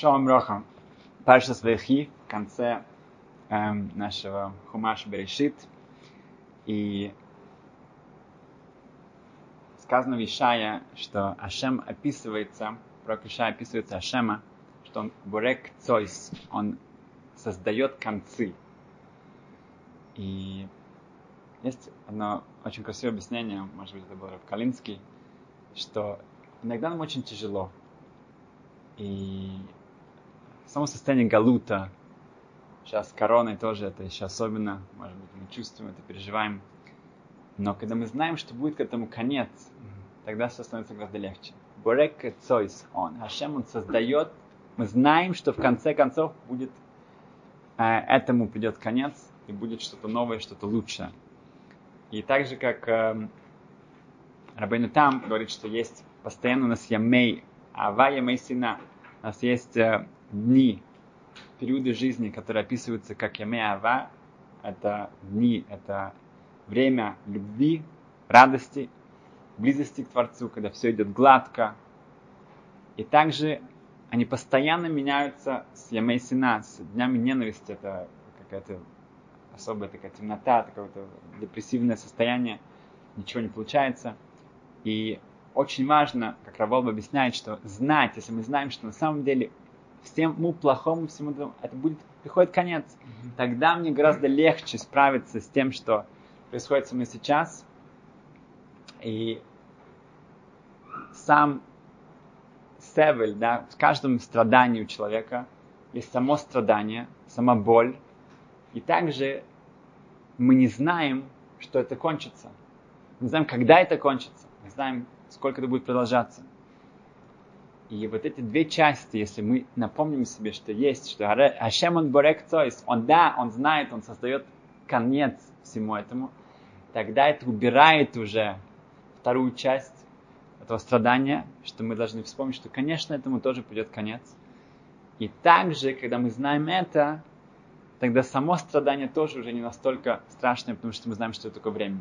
Шалом Роха. Парша Свехи в конце эм, нашего Хумаш Берешит. И сказано в Ишая, что Ашем описывается, пророк Ишая описывается Ашема, что он бурек цойс, он создает концы. И есть одно очень красивое объяснение, может быть, это был Рав Калинский, что иногда нам очень тяжело. И само состояние галута, сейчас короной тоже это еще особенно, может быть, мы чувствуем это, переживаем. Но когда мы знаем, что будет к этому конец, тогда все становится гораздо легче. Борек цойс он. Хашем он создает. Мы знаем, что в конце концов будет э, этому придет конец и будет что-то новое, что-то лучшее. И так же, как э, Рабейну Там говорит, что есть постоянно у нас ямей, ава ямей сина. У нас есть э, дни, периоды жизни, которые описываются как ямей ава. Это дни, это время любви, радости, близости к Творцу, когда все идет гладко. И также они постоянно меняются с Ямей Сина, с днями ненависти. Это какая-то особая такая темнота, какое-то депрессивное состояние, ничего не получается. И очень важно, как Равол объясняет, что знать, если мы знаем, что на самом деле всему плохому, всему это будет, приходит конец, mm-hmm. тогда мне гораздо легче справиться с тем, что происходит со мной сейчас. И сам севель, да, в каждом страдании у человека есть само страдание, сама боль. И также мы не знаем, что это кончится. Мы знаем, когда это кончится. Мы знаем, сколько это будет продолжаться. И вот эти две части, если мы напомним себе, что есть, что Ашем он борек есть он да, он знает, он создает конец всему этому, тогда это убирает уже вторую часть этого страдания, что мы должны вспомнить, что, конечно, этому тоже придет конец. И также, когда мы знаем это, тогда само страдание тоже уже не настолько страшное, потому что мы знаем, что это только временно.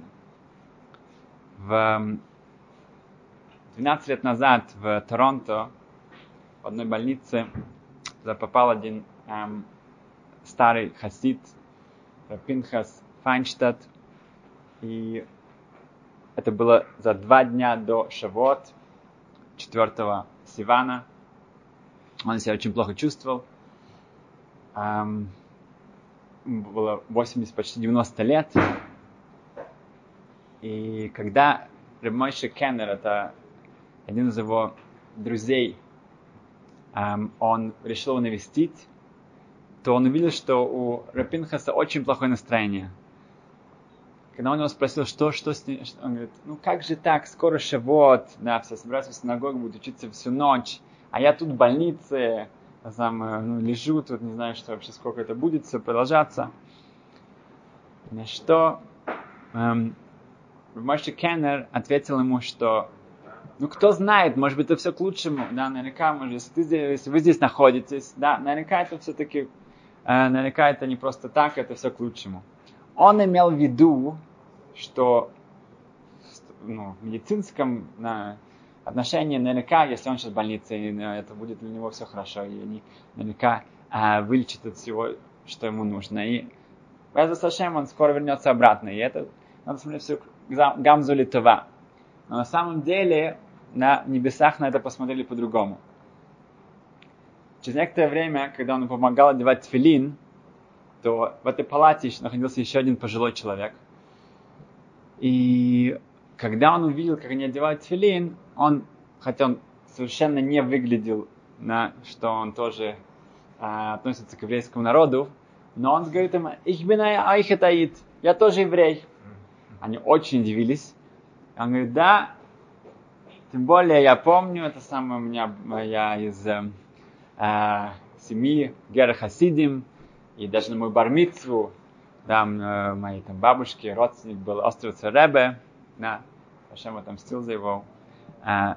В 12 лет назад в Торонто в одной больнице туда попал один эм, старый хасид Пинхас Файнштадт. И это было за два дня до Шавот, 4 Сивана. Он себя очень плохо чувствовал. Эм, было 80, почти 90 лет. И когда Ремойши Кеннер, это один из его друзей, он решил его навестить, то он увидел, что у Рапинхаса очень плохое настроение. Когда он его спросил, что, что с ним, он говорит, ну как же так, скоро Шавот, да, все собираются в синагогу, будут учиться всю ночь, а я тут в больнице, там, э, ну, лежу тут, не знаю, что вообще, сколько это будет все продолжаться. На что эм, Мойши Кеннер ответил ему, что ну, кто знает, может быть, это все к лучшему, да, наверняка, может, если, ты здесь, если вы здесь находитесь, да, наверняка это все-таки, э, наверняка это не просто так, это все к лучшему. Он имел в виду, что ну, в медицинском на, отношении наверняка, если он сейчас в больнице, это будет для него все хорошо, и они наверняка э, вылечат от всего, что ему нужно. И Без Сашем он скоро вернется обратно. И это надо смотреть все гамзу. Но на самом деле на небесах на это посмотрели по-другому. Через некоторое время, когда он помогал одевать филин, то в этой палате находился еще один пожилой человек. И когда он увидел, как они одевают филин, он, хотя он совершенно не выглядел, на, что он тоже а, относится к еврейскому народу, но он говорит им, ich bin ein я тоже еврей. Они очень удивились. Он говорит, да, тем более я помню, это самое у меня, я из э, э, семьи Гера Хасидим, и даже на мою бармицу, там э, моей там, бабушки, родственник был Остров Ребе, да, Хашем отомстил за его э,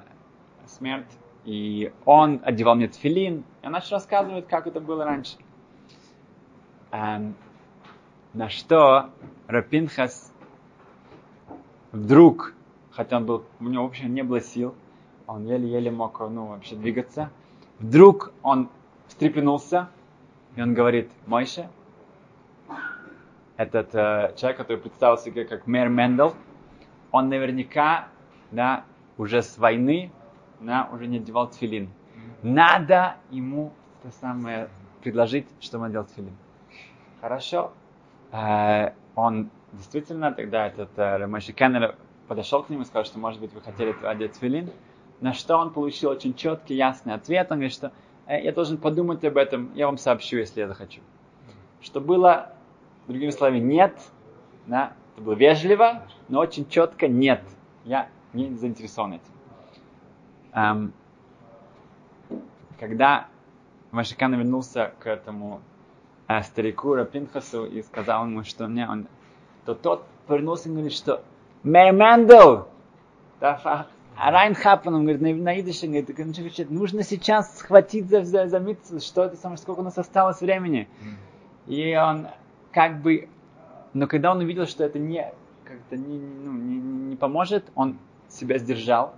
смерть. И он одевал мне тфилин, и он начал рассказывать, как это было раньше. Эм, на что Рапинхас вдруг хотя он был, у него вообще не было сил, он еле-еле мог ну, вообще двигаться. Вдруг он встрепенулся, и он говорит, Мойше, этот э, человек, который представил как мэр Мендел, он наверняка, да, уже с войны, да, уже не одевал тфилин. Надо ему то самое предложить, что он одел тфилин. Хорошо. Э, он действительно тогда этот э, Мойше Кеннер подошел к нему и сказал, что, может быть, вы хотели одеть тфилин. На что он получил очень четкий, ясный ответ. Он говорит, что э, я должен подумать об этом, я вам сообщу, если я захочу. Что было, другими словами, нет. Да, это было вежливо, но очень четко нет. Я не заинтересован этим. Эм, когда Машикан вернулся к этому э, старику Рапинхасу и сказал ему, что мне он, то тот повернулся и говорит, что Мендел, Райнхапан, он говорит, на, на идыше, говорит, нужно сейчас схватить за, за, за митцу, что это самое, сколько у нас осталось времени. И он как бы, но когда он увидел, что это не, как-то не, ну, не, не поможет, он себя сдержал,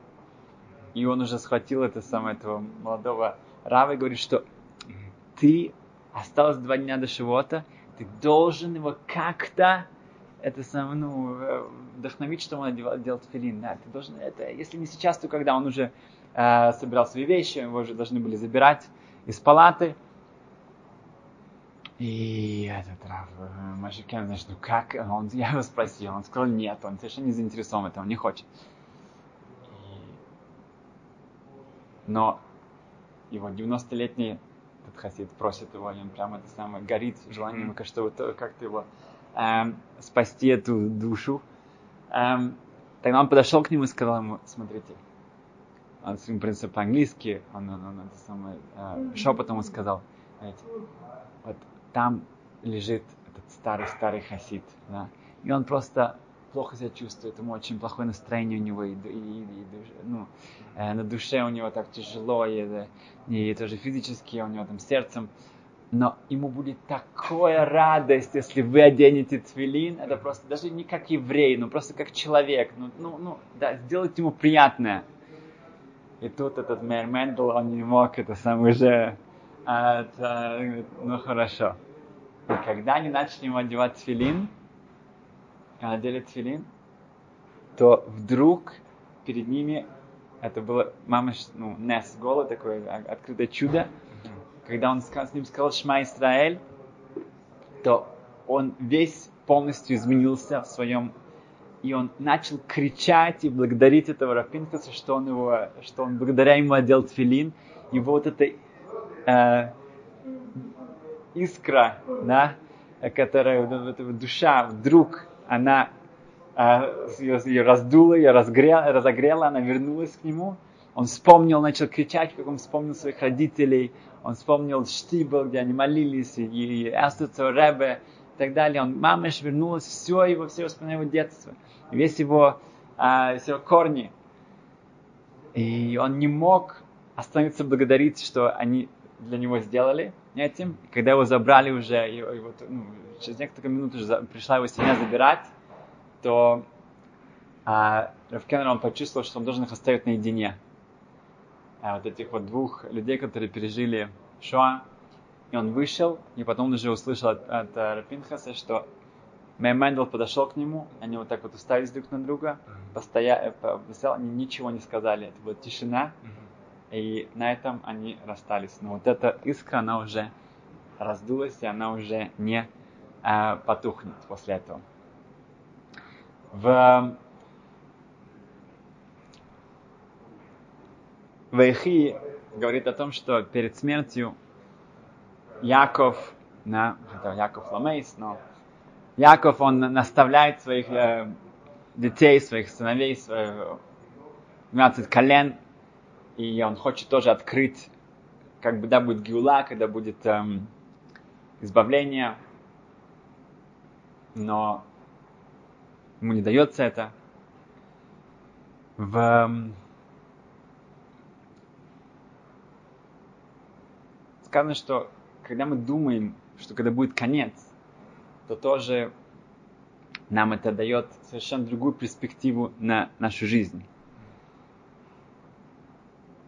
и он уже схватил это самое, этого молодого Рава и говорит, что ты осталось два дня до Шивота, ты должен его как-то это самое, ну, э, вдохновить, что он делал, делал филин. Да, ты должен, это, если не сейчас, то когда он уже э, собирал свои вещи, его уже должны были забирать из палаты. И этот Рав э, Машикен, значит, ну как? Он, я его спросил, он сказал, нет, он совершенно не заинтересован в этом, он не хочет. Но его 90-летний этот хасид просит его, и он прямо это самое горит желанием, mm-hmm. как-то его эм, спасти эту душу. Эм, тогда он подошел к нему и сказал ему, смотрите, он с ним, в принципе, по-английски, он, он, он это самое, э, шепотом сказал, знаете, вот там лежит этот старый-старый хасид, да, и он просто плохо себя чувствует, ему очень плохое настроение у него, и, и, и, ну, э, на душе у него так тяжело, и, и тоже физически, у него там сердцем, но ему будет такая радость, если вы оденете твилин, это просто даже не как еврей, но просто как человек, ну, ну, ну да, сделать ему приятное. И тут этот мэр Мендел, он не мог, это сам уже, а, это, ну хорошо. И когда они начали ему одевать твилин, одели твилин, то вдруг перед ними, это было мама, ну, Нес голод, такое а, открытое чудо, когда он с ним сказал Шма Исраэль, то он весь полностью изменился в своем и он начал кричать и благодарить этого Рафинкаса, что он его, что он благодаря ему одел тфилин. И вот эта э, искра, да, которая, вот эта душа, вдруг она э, ее, ее раздула, ее разгрела, разогрела, она вернулась к нему. Он вспомнил, начал кричать, как он вспомнил своих родителей, он вспомнил Штибл, где они молились, и, Астуцо Ребе, и так далее. Он, мамеш вернулась, все его, все воспоминания его детства, весь его, а, все его корни. И он не мог остановиться благодарить, что они для него сделали этим. И когда его забрали уже, его, его, ну, через несколько минут уже пришла его семья забирать, то а, Равкенер, он почувствовал, что он должен их оставить наедине вот этих вот двух людей, которые пережили Шоа. И он вышел, и потом уже услышал от, от э, Рапинхаса, что Мэй Мэндл подошел к нему, они вот так вот уставились друг на друга, постоя... Э, они ничего не сказали, это была тишина, и на этом они расстались. Но вот эта искра, она уже раздулась, и она уже не э, потухнет после этого. В Вайхи говорит о том, что перед смертью Яков, да, это Яков Ламейс, но Яков, он наставляет своих э, детей, своих сыновей, своих 12 колен, и он хочет тоже открыть, как бы, да, будет Гиула, когда будет эм, избавление, но ему не дается это. В сказано, что когда мы думаем, что когда будет конец, то тоже нам это дает совершенно другую перспективу на нашу жизнь.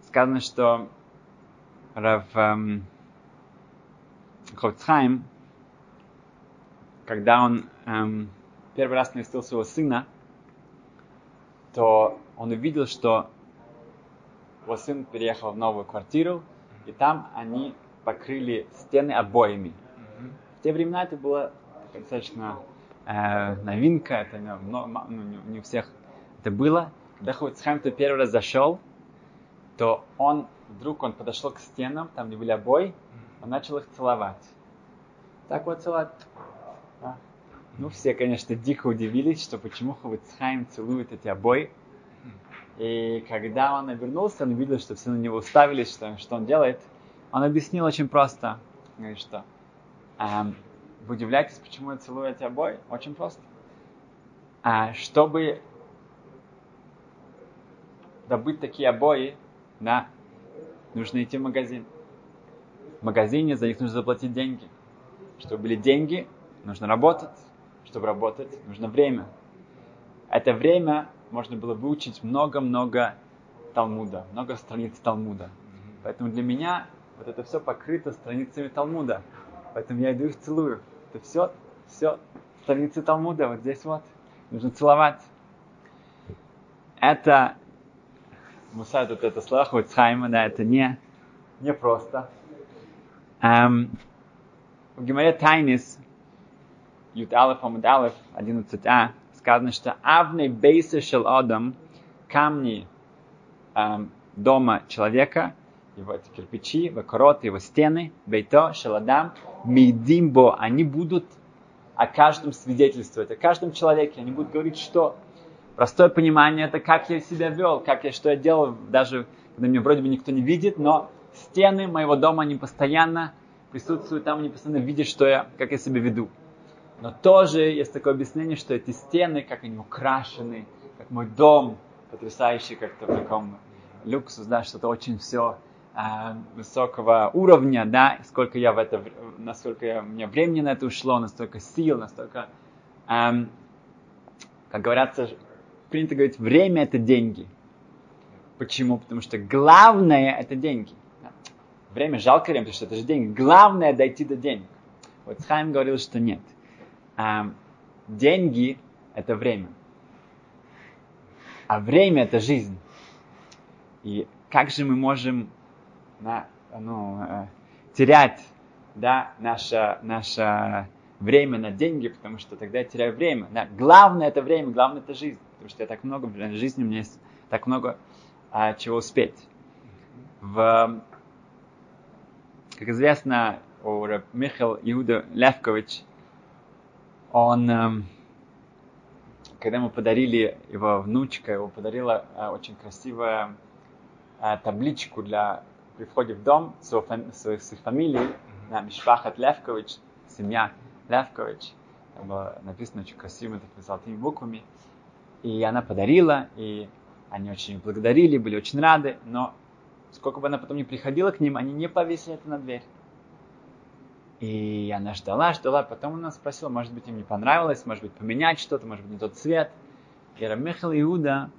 Сказано, что Рав, эм, Хоцхайм, когда он эм, первый раз навестил своего сына, то он увидел, что его сын переехал в новую квартиру, и там они покрыли стены обоями. В те времена это было достаточно э, новинка, это не, ну, не, не у всех это было. Когда Хоцхайм то первый раз зашел, то он вдруг он подошел к стенам, там где были обои, он начал их целовать. Так вот целовать. Да. Ну, все, конечно, дико удивились, что почему Хавицхайм целует эти обои. И когда он обернулся, он увидел, что все на него уставились, что, что он делает. Он объяснил очень просто. Говорит, что эм, вы удивляетесь, почему я целую эти обои? Очень просто. А, чтобы добыть такие обои, да, нужно идти в магазин. В магазине за них нужно заплатить деньги. Чтобы были деньги, нужно работать. Чтобы работать, нужно время. Это время можно было выучить много-много Талмуда, много страниц Талмуда. Поэтому для меня вот это все покрыто страницами Талмуда. Поэтому я иду их целую. Это все, все страницы Талмуда, вот здесь вот. Нужно целовать. Это Мусай тут это слово Хуцхайма, да, это не, не просто. Um, в Гимаре Тайнис, Ют Алеф Амуд Алеф, 11а, сказано, что Авны Бейса Шел Адам, камни um, дома человека, его эти кирпичи, вакорот, его стены, бейто, шеладам, мейдимбо, они будут о каждом свидетельствовать, о каждом человеке, они будут говорить, что Простое понимание это как я себя вел, как я, что я делал, даже когда меня вроде бы никто не видит, но стены моего дома, они постоянно присутствуют там, они постоянно видят, что я, как я себя веду. Но тоже есть такое объяснение, что эти стены, как они украшены, как мой дом, потрясающий как-то в таком люксус, да, что-то очень все высокого уровня, да, сколько я в это, насколько я, у меня времени на это ушло, настолько сил, настолько, эм, как говорится, принято говорить, время это деньги. Почему? Потому что главное это деньги. Время жалко время, потому что это же деньги. Главное дойти до денег. Вот Хайм говорил, что нет. А, деньги это время. А время это жизнь. И как же мы можем на, ну, э, терять да, наше, наше время на деньги, потому что тогда я теряю время. Да, главное это время, главное это жизнь потому что я так много, в жизни у меня есть так много а, чего успеть. В, как известно, у Михаил Иуда Левкович, он, эм, когда ему подарили, его внучка его подарила а, очень красивую а, табличку для при входе в дом своей, своей фамилии, на Мишпахат Левкович, семья Левкович. Там было написано очень красивыми такими золотыми буквами. И она подарила, и они очень благодарили, были очень рады, но сколько бы она потом не приходила к ним, они не повесили это на дверь. И она ждала, ждала, потом она спросила, может быть, им не понравилось, может быть, поменять что-то, может быть, не тот цвет. И Рамихал Иуда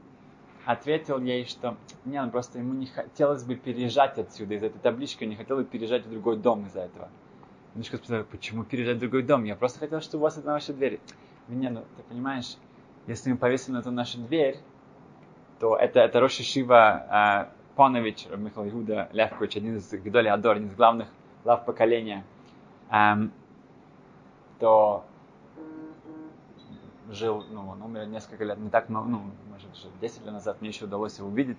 ответил ей, что не, он просто ему не хотелось бы переезжать отсюда, из этой таблички, он не хотел бы переезжать в другой дом из-за этого. Немножко спросила, почему переезжать в другой дом? Я просто хотел, чтобы у вас это на вашей двери. Не, ну, ты понимаешь, если мы повесим на эту нашу дверь, то это, это Роши Шива э, Понович, Михаил Иуда Левкович, один из Гдоли Адор, один из главных глав поколения, эм, то жил, ну, он умер несколько лет, не так много, ну, может, 10 лет назад мне еще удалось его увидеть.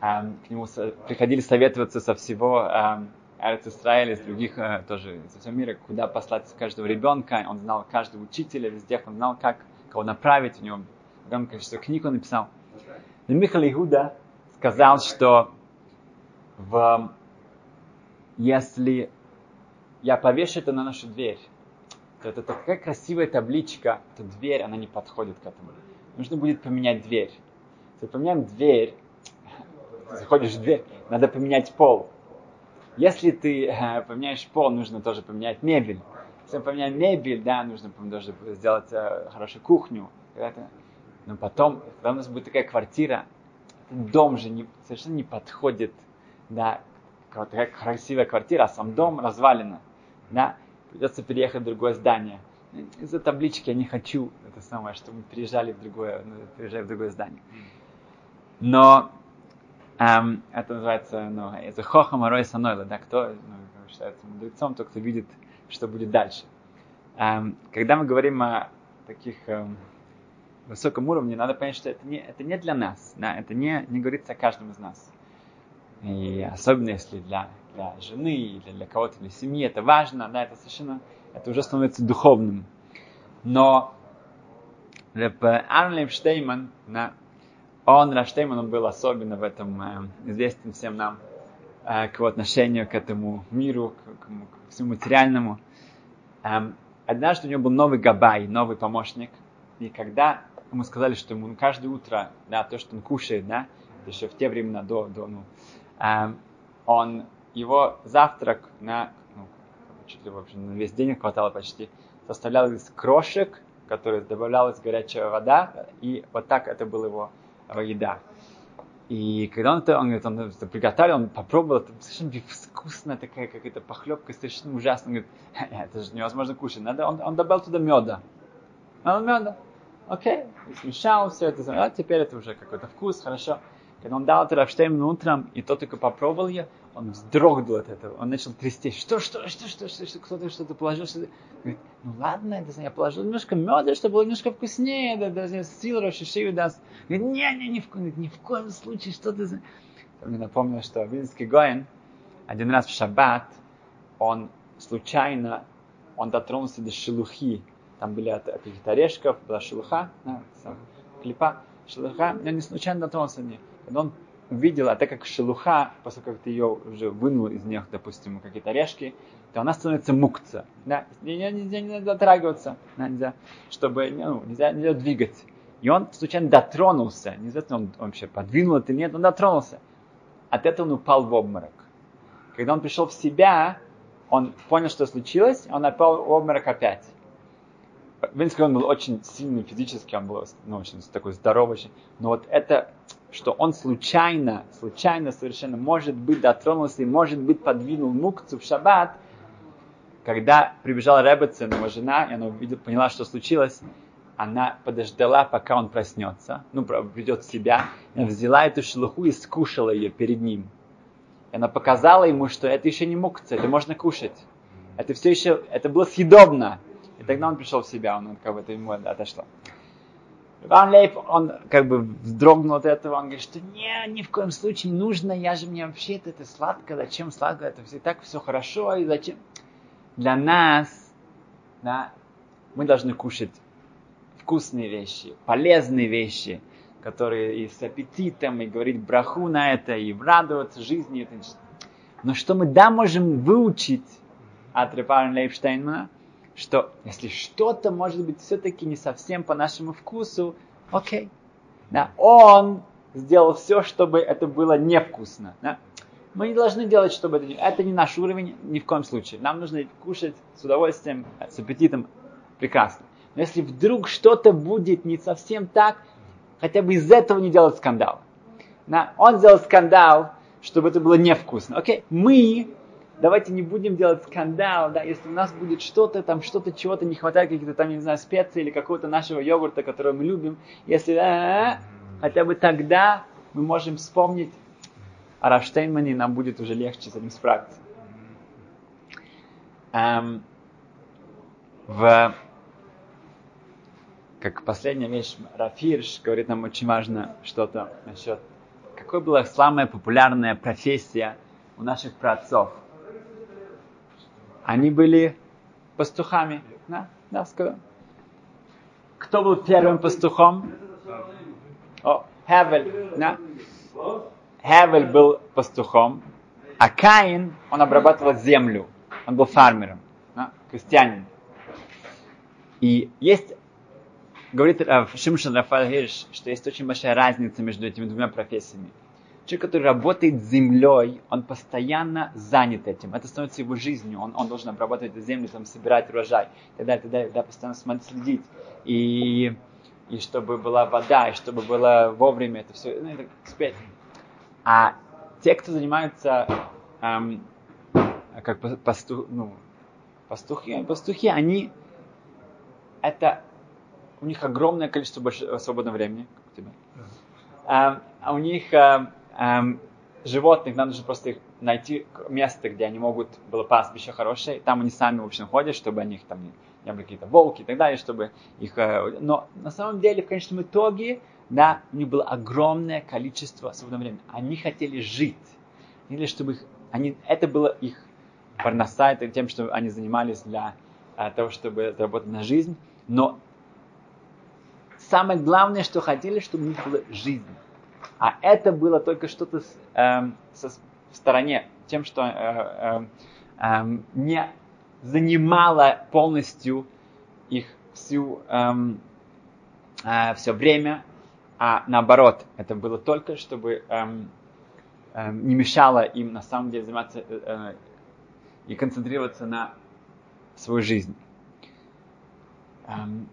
Эм, к нему приходили советоваться со всего эм, Эрц Израиля, из других э, тоже, со всего мира, куда послать каждого ребенка. Он знал каждого учителя, везде он знал, как кого направить, у него огромное количество книг он написал. Но Михаил Игуда сказал, что в, если я повешу это на нашу дверь, это такая красивая табличка, то дверь, она не подходит к этому. Нужно будет поменять дверь. Если поменяем дверь, заходишь в дверь, надо поменять пол. Если ты э, поменяешь пол, нужно тоже поменять мебель. Если мы поменяем мебель, да, нужно даже сделать э, хорошую кухню. Но потом, когда у нас будет такая квартира, дом же не, совершенно не подходит, да, такая красивая квартира, а сам дом развалина. да, придется переехать в другое здание. Из-за таблички я не хочу, это самое, чтобы мы переезжали в другое, ну, переезжали в другое здание. Но эм, это называется, ну, это хохам арой санойла, да, кто ну, считается мудрецом, тот, кто видит, что будет дальше. Эм, когда мы говорим о таких эм, высоком уровне, надо понять, что это не, это не для нас, да, это не, не говорится о каждом из нас. И особенно если для, для жены или для кого-то, для семьи, это важно, да, это совершенно, это уже становится духовным. Но Арнлейм Штейман, да, он, Раштейман, он был особенно в этом э, известен всем нам э, к его отношению к этому миру, к, к, к всему материальному. Эм, однажды у него был новый габай, новый помощник, и когда ему сказали, что ему каждое утро, да, то, что он кушает, да, еще в те времена до, до ну, э, он, его завтрак на, ну, чуть ли, в общем, на весь день хватало почти, составлял из крошек, которые добавлялась горячая вода, и вот так это была его, его еда. И когда он это, он, говорит, он это приготовил, он попробовал, это совершенно вкусная такая какая-то похлебка, совершенно ужасно. Он говорит, это же невозможно кушать. Надо, он, он добавил туда меда. Он меда. Окей, смешал все это, а теперь это уже какой-то вкус, хорошо. Когда он дал это Рафштейму утром, и тот только попробовал ее, он вздрогнул от этого, он начал трясти. Что, что, что, что, что, что кто-то что-то положил, что-то. Говорит, ну ладно, это, я положил немножко меда, чтобы было немножко вкуснее, да, да, сил Рошишию даст. Говорит, не, не, ни в, ни в коем случае, что ты за... Мне напомнил, что Вильнский Гоин один раз в шаббат, он случайно, он дотронулся до шелухи, там были от, каких-то орешков, была шелуха, да, клипа, шелуха, я не случайно дотронулся до нее. Когда он увидел, а так как шелуха, после как ты ее уже вынул из них, допустим, какие-то орешки, то она становится мукца. Да? Нельзя, нельзя, нельзя дотрагиваться, нельзя, чтобы, ну, нельзя, нельзя двигать. И он случайно дотронулся, не знаю, он, вообще подвинул это или нет, он дотронулся. От этого он упал в обморок. Когда он пришел в себя, он понял, что случилось, он упал в обморок опять. Винский он был очень сильный физически, он был ну, очень такой здоровый. Но вот это, что он случайно, случайно совершенно, может быть, дотронулся и, может быть, подвинул мукцу в шаббат, когда прибежала Ребецин, его жена, и она увидела, поняла, что случилось, она подождала, пока он проснется, ну, придет в себя, и взяла эту шелуху и скушала ее перед ним. И она показала ему, что это еще не мукца, это можно кушать. Это все еще, это было съедобно. И тогда он пришел в себя, он как бы это ему отошло. Лейб, он как бы вздрогнул от этого, он говорит, что не, ни в коем случае нужно, я же мне вообще это, это сладко, зачем сладко, это все так все хорошо, и зачем? Для нас, да, мы должны кушать вкусные вещи, полезные вещи, которые и с аппетитом, и говорить браху на это, и радоваться жизни. Но что мы да можем выучить от Репарна Лейбштейна, что если что-то может быть все-таки не совсем по нашему вкусу, окей. Да, он сделал все, чтобы это было невкусно. Да? Мы не должны делать, чтобы это... Это не наш уровень ни в коем случае. Нам нужно кушать с удовольствием, с аппетитом. Прекрасно. Но если вдруг что-то будет не совсем так, хотя бы из этого не делать скандал. Да? Он сделал скандал, чтобы это было невкусно. Окей, мы давайте не будем делать скандал, да, если у нас будет что-то там, что-то, чего-то не хватает, каких-то там, не знаю, специй или какого-то нашего йогурта, который мы любим, если а, хотя бы тогда мы можем вспомнить о Рафштейнмане, нам будет уже легче с этим справиться. Эм, в, как последняя вещь, Рафирш говорит нам очень важно что-то насчет, какой была самая популярная профессия у наших праотцов – они были пастухами. Да, да, сказал. Кто был первым пастухом? О, Хевель. Да? Хевель был пастухом, а Каин, он обрабатывал землю. Он был фармером, да? крестьянин. И есть, говорит Шимшин Рафаэль Хирш, что есть очень большая разница между этими двумя профессиями. Человек, который работает с землей, он постоянно занят этим. Это становится его жизнью. Он, он должен обрабатывать эту землю, там, собирать урожай, и так далее, так далее, да, постоянно следить. И, и чтобы была вода, и чтобы было вовремя это все, ну, это успеть. А те, кто занимаются эм, как пасту, ну, Пастухи, пастухи, они, это, у них огромное количество больш... свободного времени, как у тебя. А, а у них а, а, животных, надо же просто их найти место, где они могут, было пастбище хорошее, там они сами, в общем, ходят, чтобы они их там не, не были какие-то волки и так далее, чтобы их... Но на самом деле, в конечном итоге, да, у них было огромное количество свободного времени. Они хотели жить. Или чтобы их, они, это было их парноса, это тем, что они занимались для а, того, чтобы заработать на жизнь. Но самое главное, что хотели, чтобы у них была жизнь. А это было только что-то э, со, в стороне, тем, что э, э, э, не занимало полностью их всю, э, э, все время, а наоборот, это было только, чтобы э, э, не мешало им на самом деле заниматься э, э и концентрироваться на свою жизнь. Эм,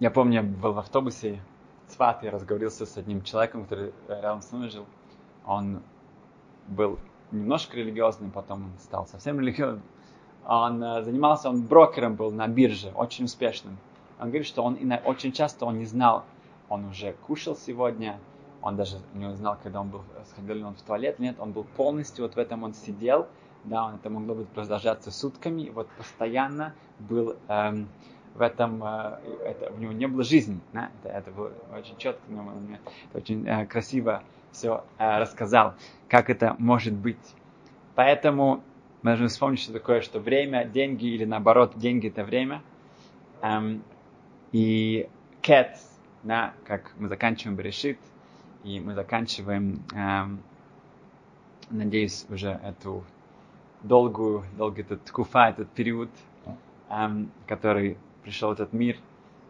я помню, я был в автобусе Цват, я разговорился с одним человеком, который рядом с нами жил. Он был немножко религиозным, потом он стал совсем религиозным. Он э, занимался, он брокером был на бирже, очень успешным. Он говорит, что он очень часто он не знал, он уже кушал сегодня, он даже не знал, когда он был, сходил ли он в туалет, нет, он был полностью вот в этом, он сидел, да, это могло быть продолжаться сутками, вот постоянно был эм, в этом, э, это, у него не было жизни, да? это, это было очень четко, но он очень э, красиво все э, рассказал, как это может быть. Поэтому мы должны вспомнить, что такое, что время, деньги или наоборот, деньги это время. Эм, и кет, да, как мы заканчиваем Берешит, и мы заканчиваем, эм, надеюсь, уже эту долгую, долгий этот куфа, этот период, эм, который пришел этот мир,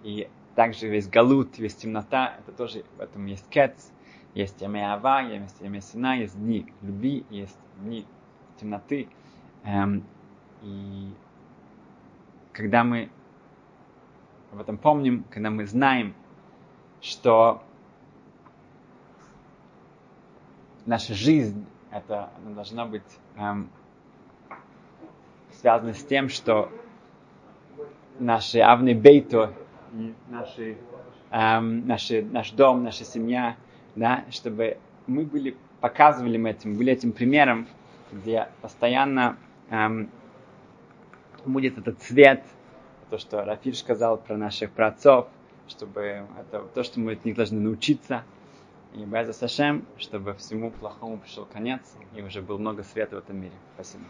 и также весь галут, весь темнота, это тоже, в этом есть кец, есть имя Ава, есть имя Сина, есть дни любви, есть дни темноты. Эм, и когда мы об этом помним, когда мы знаем, что наша жизнь это должна быть эм, связана с тем, что наши авны бейто, наши, эм, наши, наш дом, наша семья, да, чтобы мы были, показывали мы этим, были этим примером, где постоянно эм, будет этот цвет, то, что Рафиш сказал про наших праотцов, чтобы это то, что мы от них должны научиться. И Беза Сашем, чтобы всему плохому пришел конец, и уже было много света в этом мире. Спасибо.